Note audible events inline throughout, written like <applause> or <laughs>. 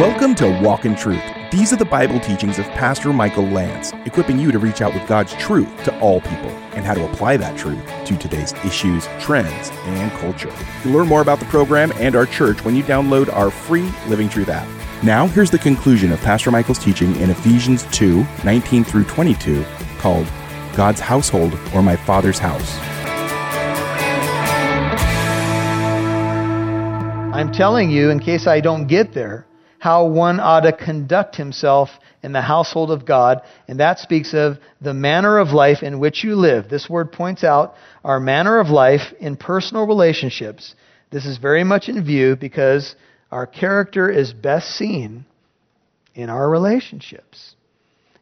Welcome to Walk in Truth. These are the Bible teachings of Pastor Michael Lance, equipping you to reach out with God's truth to all people and how to apply that truth to today's issues, trends, and culture. You'll learn more about the program and our church when you download our free Living Truth app. Now, here's the conclusion of Pastor Michael's teaching in Ephesians 2 19 through 22, called God's Household or My Father's House. I'm telling you, in case I don't get there, how one ought to conduct himself in the household of God, and that speaks of the manner of life in which you live. This word points out our manner of life in personal relationships. This is very much in view because our character is best seen in our relationships.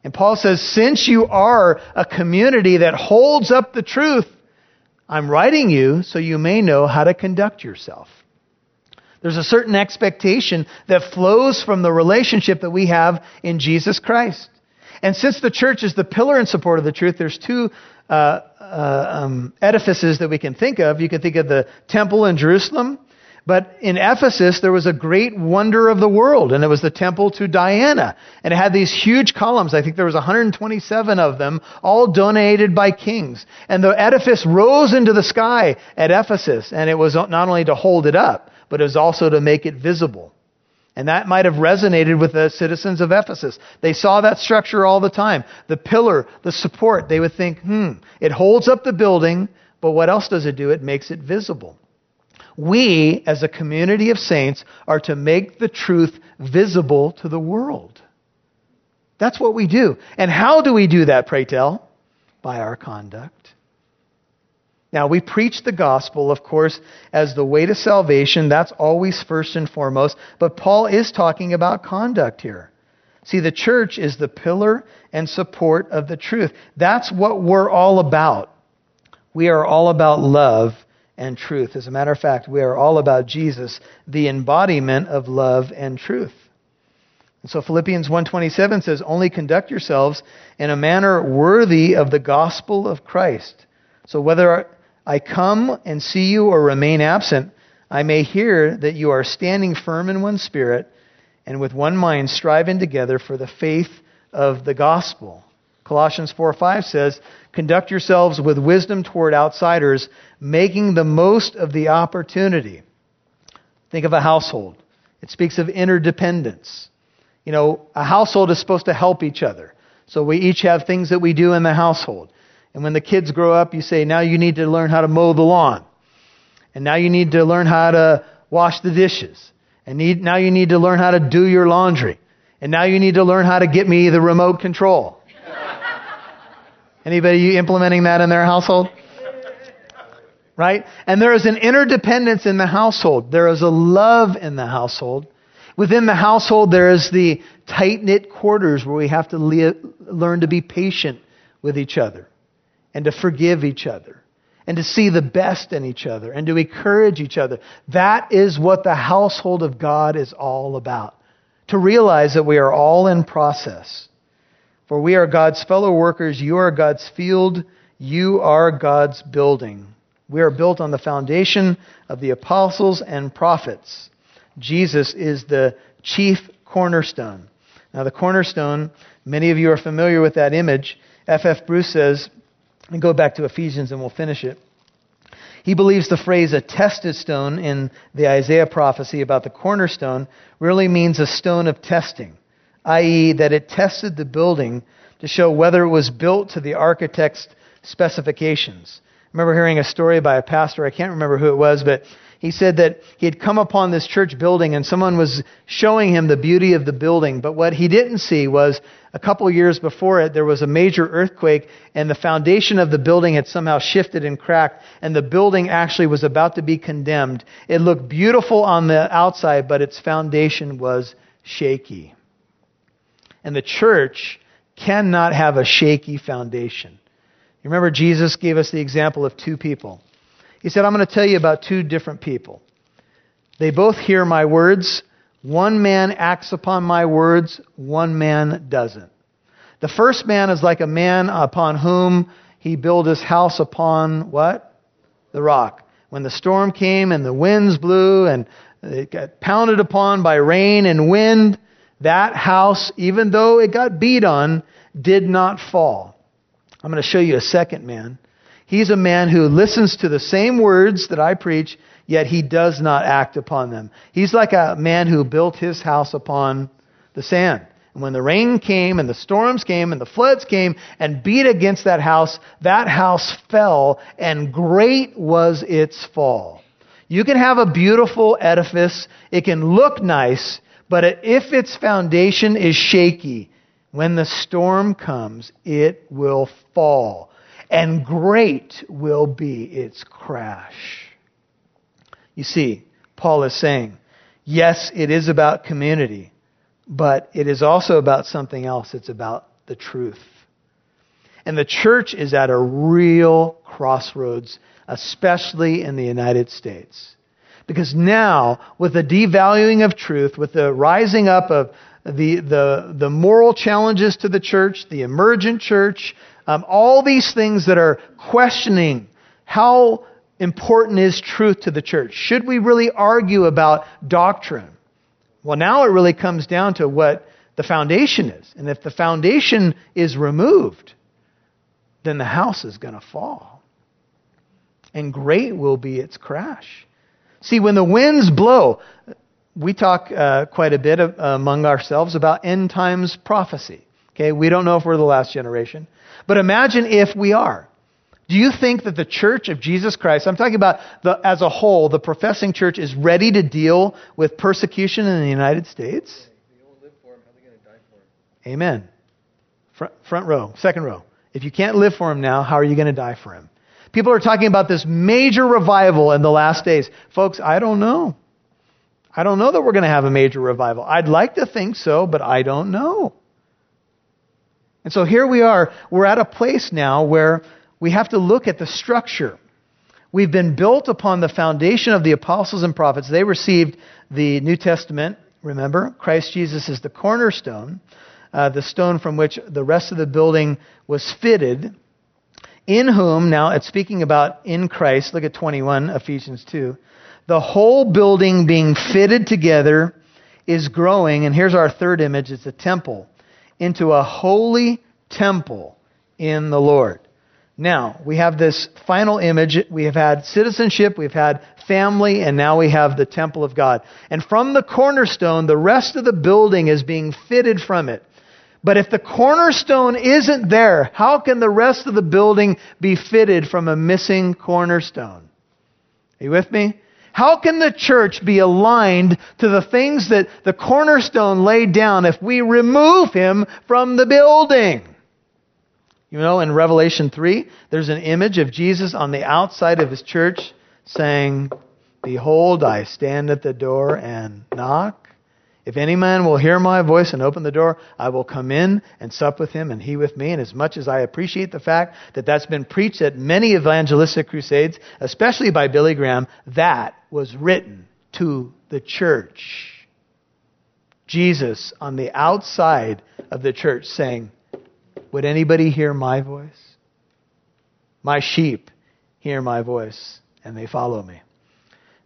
And Paul says, since you are a community that holds up the truth, I'm writing you so you may know how to conduct yourself. There's a certain expectation that flows from the relationship that we have in Jesus Christ. And since the church is the pillar and support of the truth, there's two uh, uh, um, edifices that we can think of. You can think of the temple in Jerusalem, but in Ephesus, there was a great wonder of the world, and it was the temple to Diana. And it had these huge columns. I think there was 127 of them, all donated by kings. And the edifice rose into the sky at Ephesus, and it was not only to hold it up, but it was also to make it visible. And that might have resonated with the citizens of Ephesus. They saw that structure all the time. The pillar, the support, they would think, hmm, it holds up the building, but what else does it do? It makes it visible. We, as a community of saints, are to make the truth visible to the world. That's what we do. And how do we do that, pray tell? By our conduct. Now, we preach the gospel, of course, as the way to salvation. That's always first and foremost. But Paul is talking about conduct here. See, the church is the pillar and support of the truth. That's what we're all about. We are all about love and truth. As a matter of fact, we are all about Jesus, the embodiment of love and truth. And so Philippians 1:27 says, "Only conduct yourselves in a manner worthy of the gospel of Christ." So whether I come and see you or remain absent, I may hear that you are standing firm in one spirit and with one mind striving together for the faith of the gospel. Colossians 4 5 says, Conduct yourselves with wisdom toward outsiders, making the most of the opportunity. Think of a household. It speaks of interdependence. You know, a household is supposed to help each other. So we each have things that we do in the household. And when the kids grow up, you say, now you need to learn how to mow the lawn. And now you need to learn how to wash the dishes. And need, now you need to learn how to do your laundry. And now you need to learn how to get me the remote control. Anybody implementing that in their household? Right? And there is an interdependence in the household. There is a love in the household. Within the household, there is the tight knit quarters where we have to le- learn to be patient with each other and to forgive each other and to see the best in each other and to encourage each other. That is what the household of God is all about. To realize that we are all in process. For we are God's fellow workers, you are God's field, you are God's building. We are built on the foundation of the apostles and prophets. Jesus is the chief cornerstone. Now, the cornerstone, many of you are familiar with that image. F.F. Bruce says, and go back to Ephesians and we'll finish it. He believes the phrase a tested stone in the Isaiah prophecy about the cornerstone really means a stone of testing, i.e., that it tested the building to show whether it was built to the architect's specifications. I remember hearing a story by a pastor, I can't remember who it was, but he said that he had come upon this church building and someone was showing him the beauty of the building. But what he didn't see was a couple years before it, there was a major earthquake and the foundation of the building had somehow shifted and cracked and the building actually was about to be condemned. It looked beautiful on the outside, but its foundation was shaky. And the church cannot have a shaky foundation. You remember Jesus gave us the example of two people. He said, I'm going to tell you about two different people. They both hear my words. One man acts upon my words, one man doesn't. The first man is like a man upon whom he built his house upon what? The rock. When the storm came and the winds blew and it got pounded upon by rain and wind, That house, even though it got beat on, did not fall. I'm going to show you a second man. He's a man who listens to the same words that I preach, yet he does not act upon them. He's like a man who built his house upon the sand. And when the rain came and the storms came and the floods came and beat against that house, that house fell and great was its fall. You can have a beautiful edifice. It can look nice, but if its foundation is shaky, when the storm comes, it will fall, and great will be its crash. You see, Paul is saying, yes, it is about community, but it is also about something else. It's about the truth. And the church is at a real crossroads, especially in the United States. Because now, with the devaluing of truth, with the rising up of the, the, the moral challenges to the church, the emergent church, um, all these things that are questioning how important is truth to the church. Should we really argue about doctrine? Well, now it really comes down to what the foundation is. And if the foundation is removed, then the house is going to fall. And great will be its crash. See, when the winds blow, we talk uh, quite a bit of, uh, among ourselves about end times prophecy. Okay, we don't know if we're the last generation, but imagine if we are. Do you think that the church of Jesus Christ, I'm talking about the, as a whole, the professing church is ready to deal with persecution in the United States? Amen. Front, front row, second row. If you can't live for him now, how are you going to die for him? People are talking about this major revival in the last days. Folks, I don't know. I don't know that we're going to have a major revival. I'd like to think so, but I don't know. And so here we are. We're at a place now where we have to look at the structure. We've been built upon the foundation of the apostles and prophets. They received the New Testament. Remember, Christ Jesus is the cornerstone, uh, the stone from which the rest of the building was fitted in whom, now it's speaking about in Christ, look at 21, Ephesians 2. The whole building being fitted together is growing, and here's our third image it's a temple, into a holy temple in the Lord. Now, we have this final image. We have had citizenship, we've had family, and now we have the temple of God. And from the cornerstone, the rest of the building is being fitted from it. But if the cornerstone isn't there, how can the rest of the building be fitted from a missing cornerstone? Are you with me? How can the church be aligned to the things that the cornerstone laid down if we remove him from the building? You know, in Revelation 3, there's an image of Jesus on the outside of his church saying, Behold, I stand at the door and knock. If any man will hear my voice and open the door, I will come in and sup with him and he with me. And as much as I appreciate the fact that that's been preached at many evangelistic crusades, especially by Billy Graham, that was written to the church. Jesus on the outside of the church saying, Would anybody hear my voice? My sheep hear my voice and they follow me.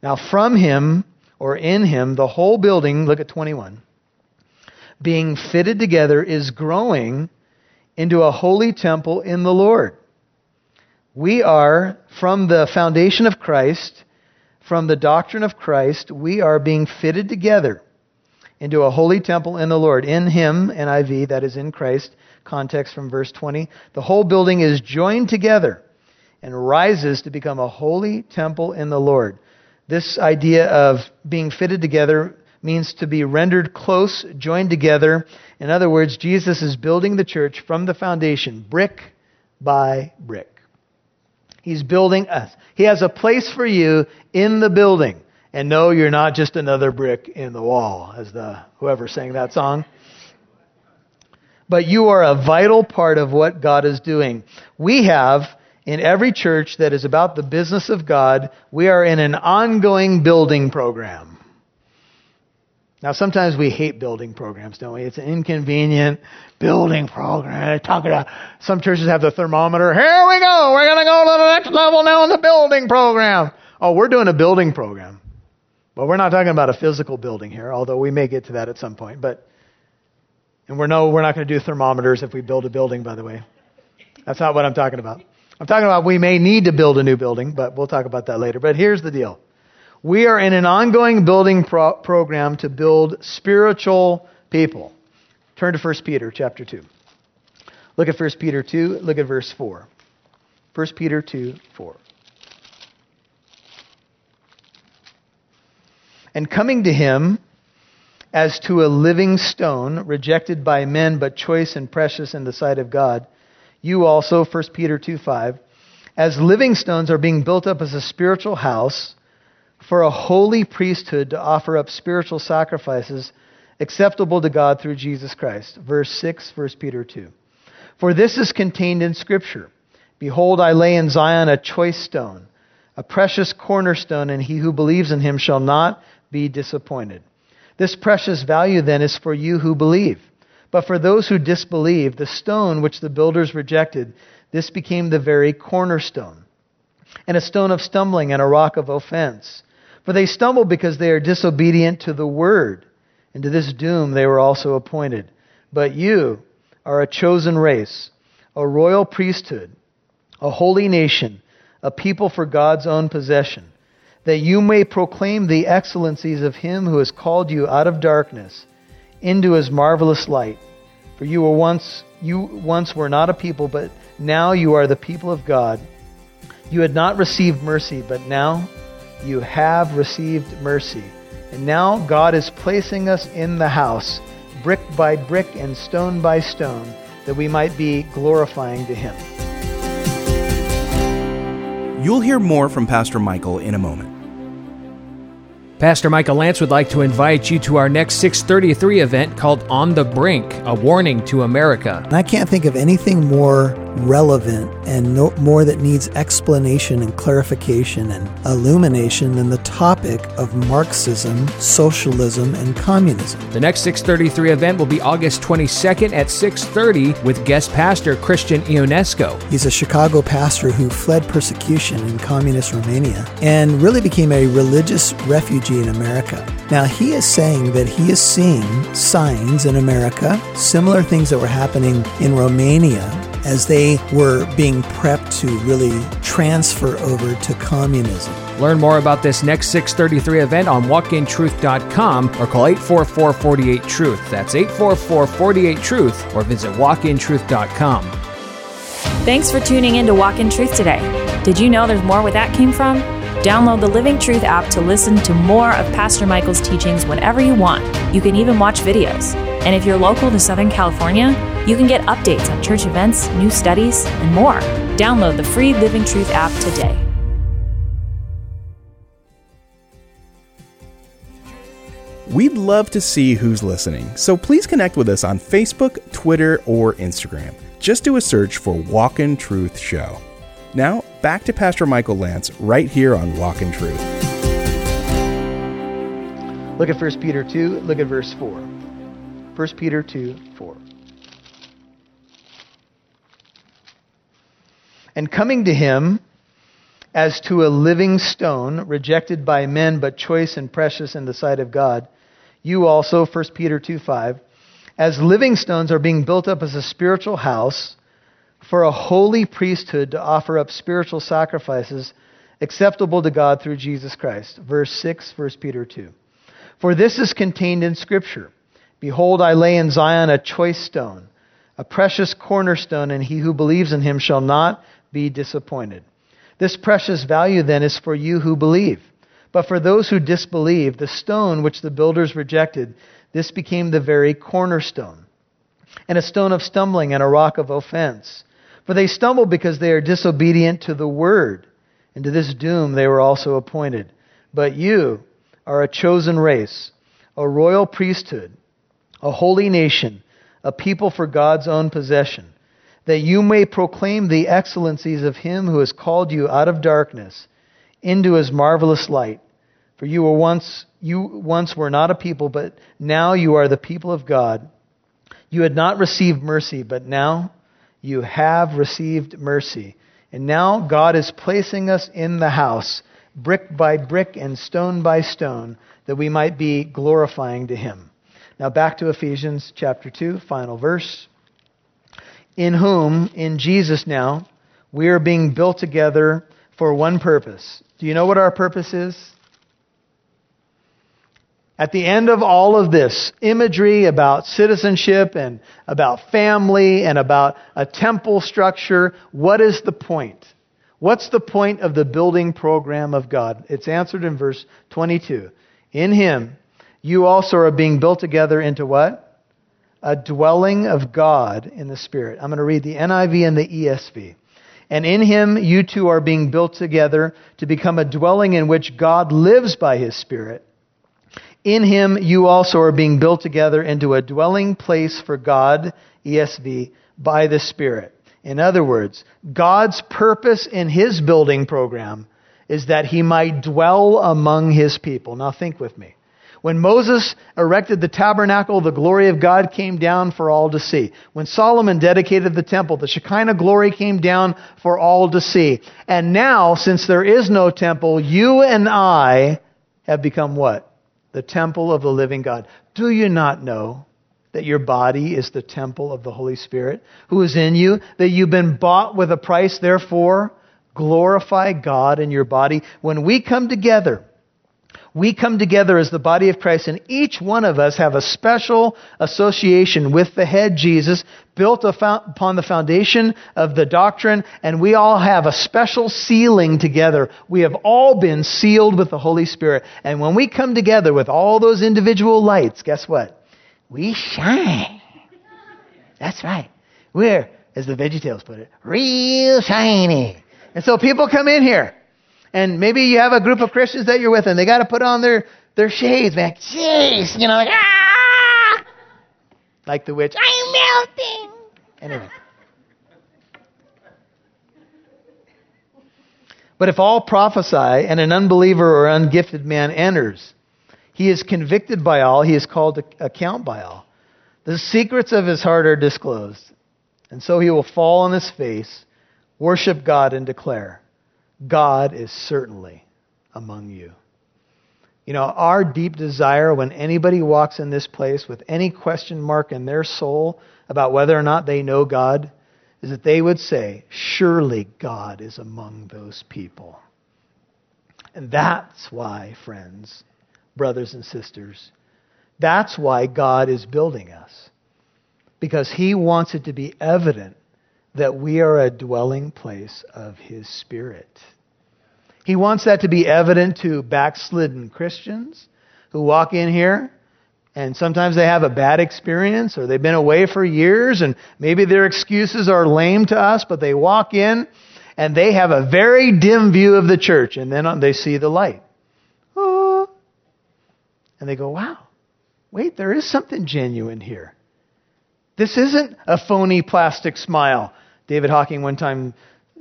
Now, from him, or in him, the whole building, look at 21, being fitted together is growing into a holy temple in the Lord. We are, from the foundation of Christ, from the doctrine of Christ, we are being fitted together into a holy temple in the Lord. In Him, NIV, that is in Christ, context from verse 20, the whole building is joined together and rises to become a holy temple in the Lord. This idea of being fitted together means to be rendered close, joined together. In other words, Jesus is building the church from the foundation, brick by brick. He's building us. He has a place for you in the building. And no, you're not just another brick in the wall, as the whoever sang that song. But you are a vital part of what God is doing. We have in every church that is about the business of God, we are in an ongoing building program. Now, sometimes we hate building programs, don't we? It's an inconvenient building program. Talk about some churches have the thermometer. Here we go. We're going to go to the next level now in the building program. Oh, we're doing a building program. But we're not talking about a physical building here, although we may get to that at some point. But And we're no, we're not going to do thermometers if we build a building, by the way. That's not what I'm talking about. I'm talking about we may need to build a new building, but we'll talk about that later. But here's the deal. We are in an ongoing building pro- program to build spiritual people. Turn to 1 Peter chapter 2. Look at 1 Peter 2, look at verse 4. 1 Peter 2, 4. And coming to him as to a living stone, rejected by men, but choice and precious in the sight of God, you also, 1 Peter 2, 5, as living stones are being built up as a spiritual house for a holy priesthood to offer up spiritual sacrifices acceptable to God through Jesus Christ. Verse 6, 1 Peter 2. For this is contained in Scripture Behold, I lay in Zion a choice stone, a precious cornerstone, and he who believes in him shall not be disappointed. This precious value then is for you who believe. But for those who disbelieve, the stone which the builders rejected, this became the very cornerstone, and a stone of stumbling and a rock of offense. For they stumble because they are disobedient to the word, and to this doom they were also appointed. But you are a chosen race, a royal priesthood a holy nation, a people for God's own possession, that you may proclaim the excellencies of him who has called you out of darkness into his marvelous light. For you were once you once were not a people, but now you are the people of God. You had not received mercy, but now you have received mercy. And now God is placing us in the house, brick by brick and stone by stone, that we might be glorifying to him. You'll hear more from Pastor Michael in a moment. Pastor Michael Lance would like to invite you to our next 633 event called On the Brink, a warning to America. And I can't think of anything more relevant and no more that needs explanation and clarification and illumination than the topic of Marxism, socialism, and communism. The next 633 event will be August 22nd at 6:30 with guest pastor Christian Ionescu. He's a Chicago pastor who fled persecution in communist Romania and really became a religious refugee in America. Now, he is saying that he is seeing signs in America, similar things that were happening in Romania as they were being prepped to really transfer over to communism. Learn more about this next 633 event on walkintruth.com or call 844 48 Truth. That's 844 48 Truth or visit walkintruth.com. Thanks for tuning in to Walk in Truth today. Did you know there's more where that came from? Download the Living Truth app to listen to more of Pastor Michael's teachings whenever you want. You can even watch videos. And if you're local to Southern California, you can get updates on church events, new studies, and more. Download the free Living Truth app today. We'd love to see who's listening, so please connect with us on Facebook, Twitter, or Instagram. Just do a search for Walk in Truth Show. Now, back to Pastor Michael Lance right here on Walk in Truth. Look at 1 Peter 2, look at verse 4. 1 Peter 2, 4. And coming to him as to a living stone, rejected by men, but choice and precious in the sight of God, you also, 1 Peter 2, 5, as living stones are being built up as a spiritual house for a holy priesthood to offer up spiritual sacrifices acceptable to God through Jesus Christ. Verse 6, 1 Peter 2. For this is contained in Scripture. Behold, I lay in Zion a choice stone, a precious cornerstone, and he who believes in him shall not be disappointed. This precious value then is for you who believe. But for those who disbelieve, the stone which the builders rejected, this became the very cornerstone, and a stone of stumbling and a rock of offense. For they stumble because they are disobedient to the word, and to this doom they were also appointed. But you are a chosen race, a royal priesthood, a holy nation, a people for God's own possession, that you may proclaim the excellencies of him who has called you out of darkness into his marvelous light. For you were once you once were not a people, but now you are the people of God. You had not received mercy, but now you have received mercy. And now God is placing us in the house, brick by brick and stone by stone, that we might be glorifying to Him. Now back to Ephesians chapter 2, final verse. In whom, in Jesus now, we are being built together for one purpose. Do you know what our purpose is? At the end of all of this imagery about citizenship and about family and about a temple structure, what is the point? What's the point of the building program of God? It's answered in verse 22. In Him, you also are being built together into what? A dwelling of God in the Spirit. I'm going to read the NIV and the ESV. And in Him, you too are being built together to become a dwelling in which God lives by His Spirit. In him you also are being built together into a dwelling place for God, ESV, by the Spirit. In other words, God's purpose in his building program is that he might dwell among his people. Now think with me. When Moses erected the tabernacle, the glory of God came down for all to see. When Solomon dedicated the temple, the Shekinah glory came down for all to see. And now, since there is no temple, you and I have become what? the temple of the living God. Do you not know that your body is the temple of the Holy Spirit who is in you, that you've been bought with a price, therefore glorify God in your body? When we come together, we come together as the body of Christ, and each one of us have a special association with the head Jesus, built upon the foundation of the doctrine, and we all have a special sealing together. We have all been sealed with the Holy Spirit. And when we come together with all those individual lights, guess what? We shine. That's right. We're, as the VeggieTales put it, real shiny. And so people come in here and maybe you have a group of Christians that you're with, and they got to put on their, their shades, man. Jeez, you know, like, ah! Like the witch, I'm melting. Anyway. But if all prophesy and an unbeliever or ungifted man enters, he is convicted by all, he is called to account by all. The secrets of his heart are disclosed. And so he will fall on his face, worship God, and declare, God is certainly among you. You know, our deep desire when anybody walks in this place with any question mark in their soul about whether or not they know God is that they would say, Surely God is among those people. And that's why, friends, brothers and sisters, that's why God is building us. Because He wants it to be evident that we are a dwelling place of His Spirit. He wants that to be evident to backslidden Christians who walk in here and sometimes they have a bad experience or they've been away for years and maybe their excuses are lame to us, but they walk in and they have a very dim view of the church and then they see the light. Oh. And they go, wow, wait, there is something genuine here. This isn't a phony plastic smile. David Hocking one time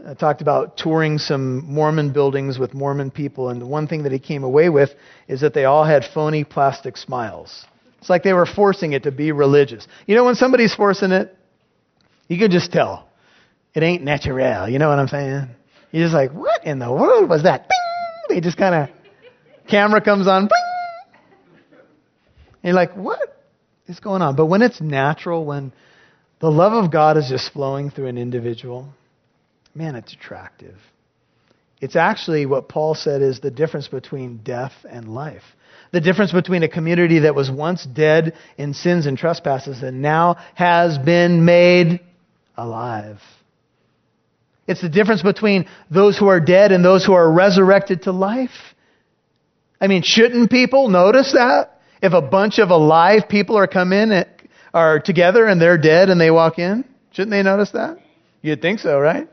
uh, talked about touring some Mormon buildings with Mormon people, and the one thing that he came away with is that they all had phony plastic smiles. It's like they were forcing it to be religious. You know, when somebody's forcing it, you can just tell. It ain't natural. You know what I'm saying? You're just like, what in the world was that? Bing! They just kind of, camera comes on, bing! And you're like, what is going on? But when it's natural, when the love of God is just flowing through an individual, man, it's attractive. It's actually what Paul said is the difference between death and life. The difference between a community that was once dead in sins and trespasses and now has been made alive. It's the difference between those who are dead and those who are resurrected to life. I mean, shouldn't people notice that? If a bunch of alive people are come in are together and they're dead and they walk in, shouldn't they notice that? You'd think so, right?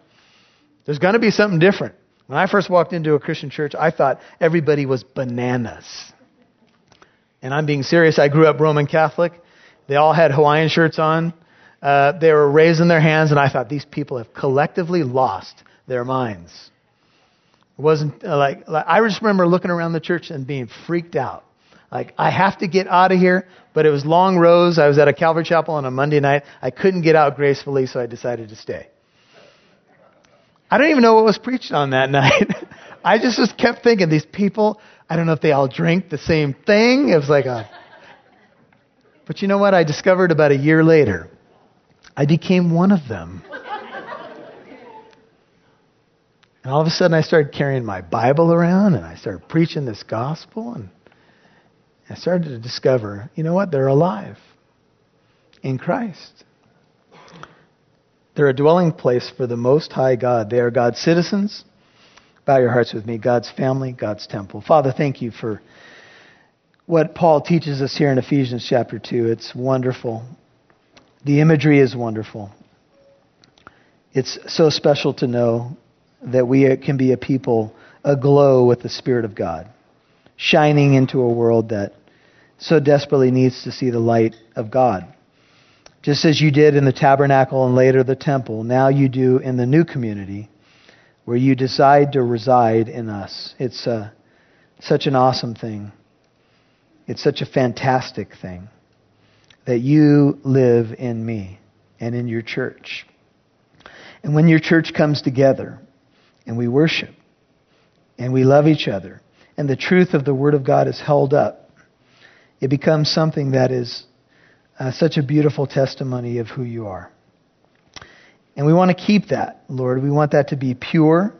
There's going to be something different. When I first walked into a Christian church, I thought everybody was bananas. And I'm being serious. I grew up Roman Catholic. They all had Hawaiian shirts on. Uh, they were raising their hands, and I thought these people have collectively lost their minds. It wasn't uh, like, like I just remember looking around the church and being freaked out. Like I have to get out of here, but it was long rows. I was at a Calvary Chapel on a Monday night. I couldn't get out gracefully, so I decided to stay. I don't even know what was preached on that <laughs> night. I just, just kept thinking, these people, I don't know if they all drink the same thing. It was like a But you know what? I discovered about a year later, I became one of them. And all of a sudden, I started carrying my Bible around and I started preaching this gospel. And I started to discover you know what? They're alive in Christ. They're a dwelling place for the Most High God. They are God's citizens. Bow your hearts with me. God's family, God's temple. Father, thank you for what Paul teaches us here in Ephesians chapter 2. It's wonderful. The imagery is wonderful. It's so special to know that we can be a people aglow with the Spirit of God, shining into a world that so desperately needs to see the light of God. Just as you did in the tabernacle and later the temple, now you do in the new community where you decide to reside in us. It's a, uh, such an awesome thing. It's such a fantastic thing that you live in me and in your church. And when your church comes together, and we worship and we love each other and the truth of the Word of God is held up, it becomes something that is uh, such a beautiful testimony of who you are. And we want to keep that, Lord. We want that to be pure,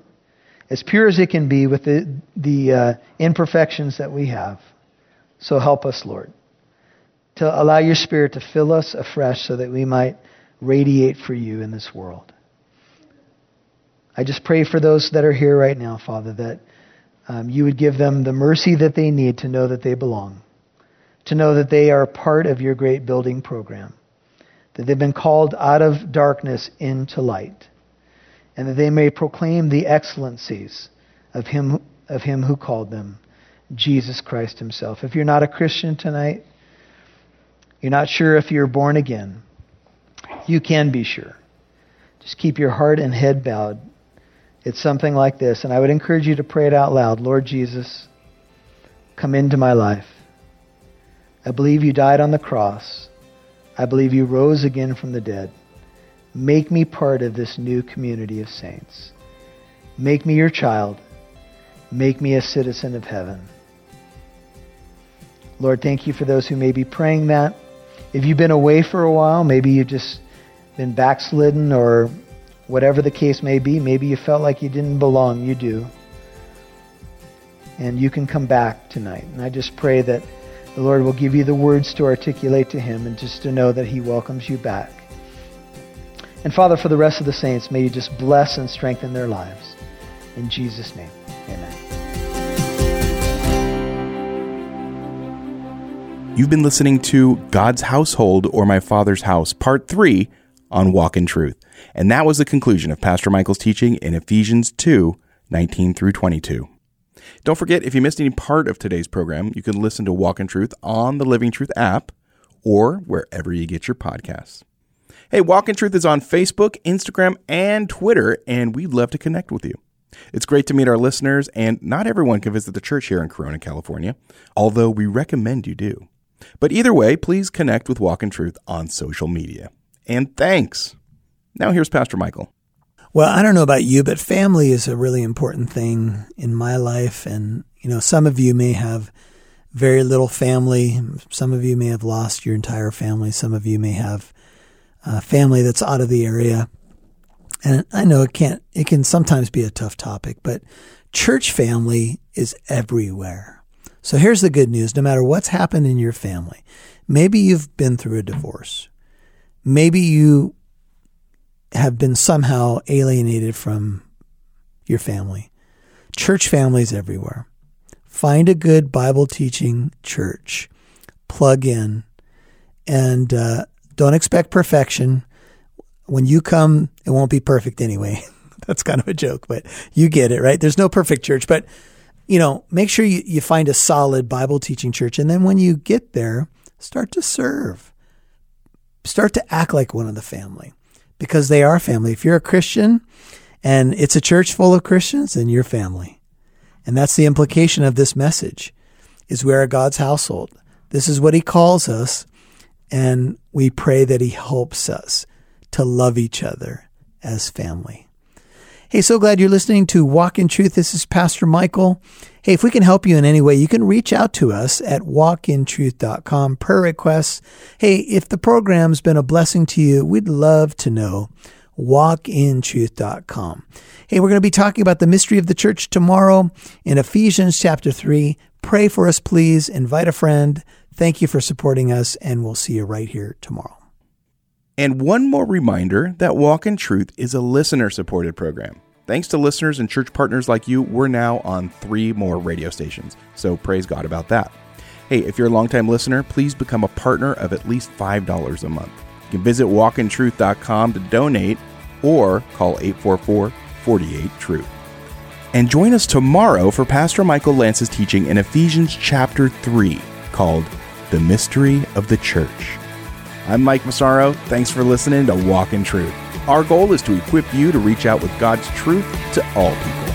as pure as it can be with the, the uh, imperfections that we have. So help us, Lord, to allow your Spirit to fill us afresh so that we might radiate for you in this world. I just pray for those that are here right now, Father, that um, you would give them the mercy that they need to know that they belong, to know that they are part of your great building program, that they've been called out of darkness into light, and that they may proclaim the excellencies of him, of him who called them, Jesus Christ himself. If you're not a Christian tonight, you're not sure if you're born again, you can be sure. Just keep your heart and head bowed it's something like this, and I would encourage you to pray it out loud Lord Jesus, come into my life. I believe you died on the cross. I believe you rose again from the dead. Make me part of this new community of saints. Make me your child. Make me a citizen of heaven. Lord, thank you for those who may be praying that. If you've been away for a while, maybe you've just been backslidden or Whatever the case may be, maybe you felt like you didn't belong. You do. And you can come back tonight. And I just pray that the Lord will give you the words to articulate to Him and just to know that He welcomes you back. And Father, for the rest of the saints, may you just bless and strengthen their lives. In Jesus' name, amen. You've been listening to God's Household or My Father's House, Part 3 on Walk in Truth. And that was the conclusion of Pastor Michael's teaching in Ephesians 2 19 through 22. Don't forget, if you missed any part of today's program, you can listen to Walk in Truth on the Living Truth app or wherever you get your podcasts. Hey, Walk in Truth is on Facebook, Instagram, and Twitter, and we'd love to connect with you. It's great to meet our listeners, and not everyone can visit the church here in Corona, California, although we recommend you do. But either way, please connect with Walk in Truth on social media. And thanks. Now here's Pastor Michael. Well, I don't know about you, but family is a really important thing in my life. And, you know, some of you may have very little family. Some of you may have lost your entire family. Some of you may have a family that's out of the area. And I know it can't, it can sometimes be a tough topic, but church family is everywhere. So here's the good news. No matter what's happened in your family, maybe you've been through a divorce. Maybe you have been somehow alienated from your family. Church families everywhere. Find a good Bible teaching church, plug in, and uh, don't expect perfection. When you come, it won't be perfect anyway. <laughs> That's kind of a joke, but you get it, right? There's no perfect church, but you know, make sure you, you find a solid Bible teaching church. And then when you get there, start to serve. Start to act like one of the family because they are family. If you're a Christian and it's a church full of Christians, then you're family. And that's the implication of this message is we are God's household. This is what he calls us. And we pray that he helps us to love each other as family. Hey, so glad you're listening to Walk in Truth. This is Pastor Michael. Hey, if we can help you in any way, you can reach out to us at walkintruth.com, prayer requests. Hey, if the program's been a blessing to you, we'd love to know. Walkintruth.com. Hey, we're going to be talking about the mystery of the church tomorrow in Ephesians chapter 3. Pray for us, please. Invite a friend. Thank you for supporting us, and we'll see you right here tomorrow. And one more reminder that Walk in Truth is a listener supported program. Thanks to listeners and church partners like you, we're now on three more radio stations. So praise God about that. Hey, if you're a longtime listener, please become a partner of at least $5 a month. You can visit walkintruth.com to donate or call 844 48 Truth. And join us tomorrow for Pastor Michael Lance's teaching in Ephesians chapter 3 called The Mystery of the Church. I'm Mike Massaro. Thanks for listening to Walk in Truth. Our goal is to equip you to reach out with God's truth to all people.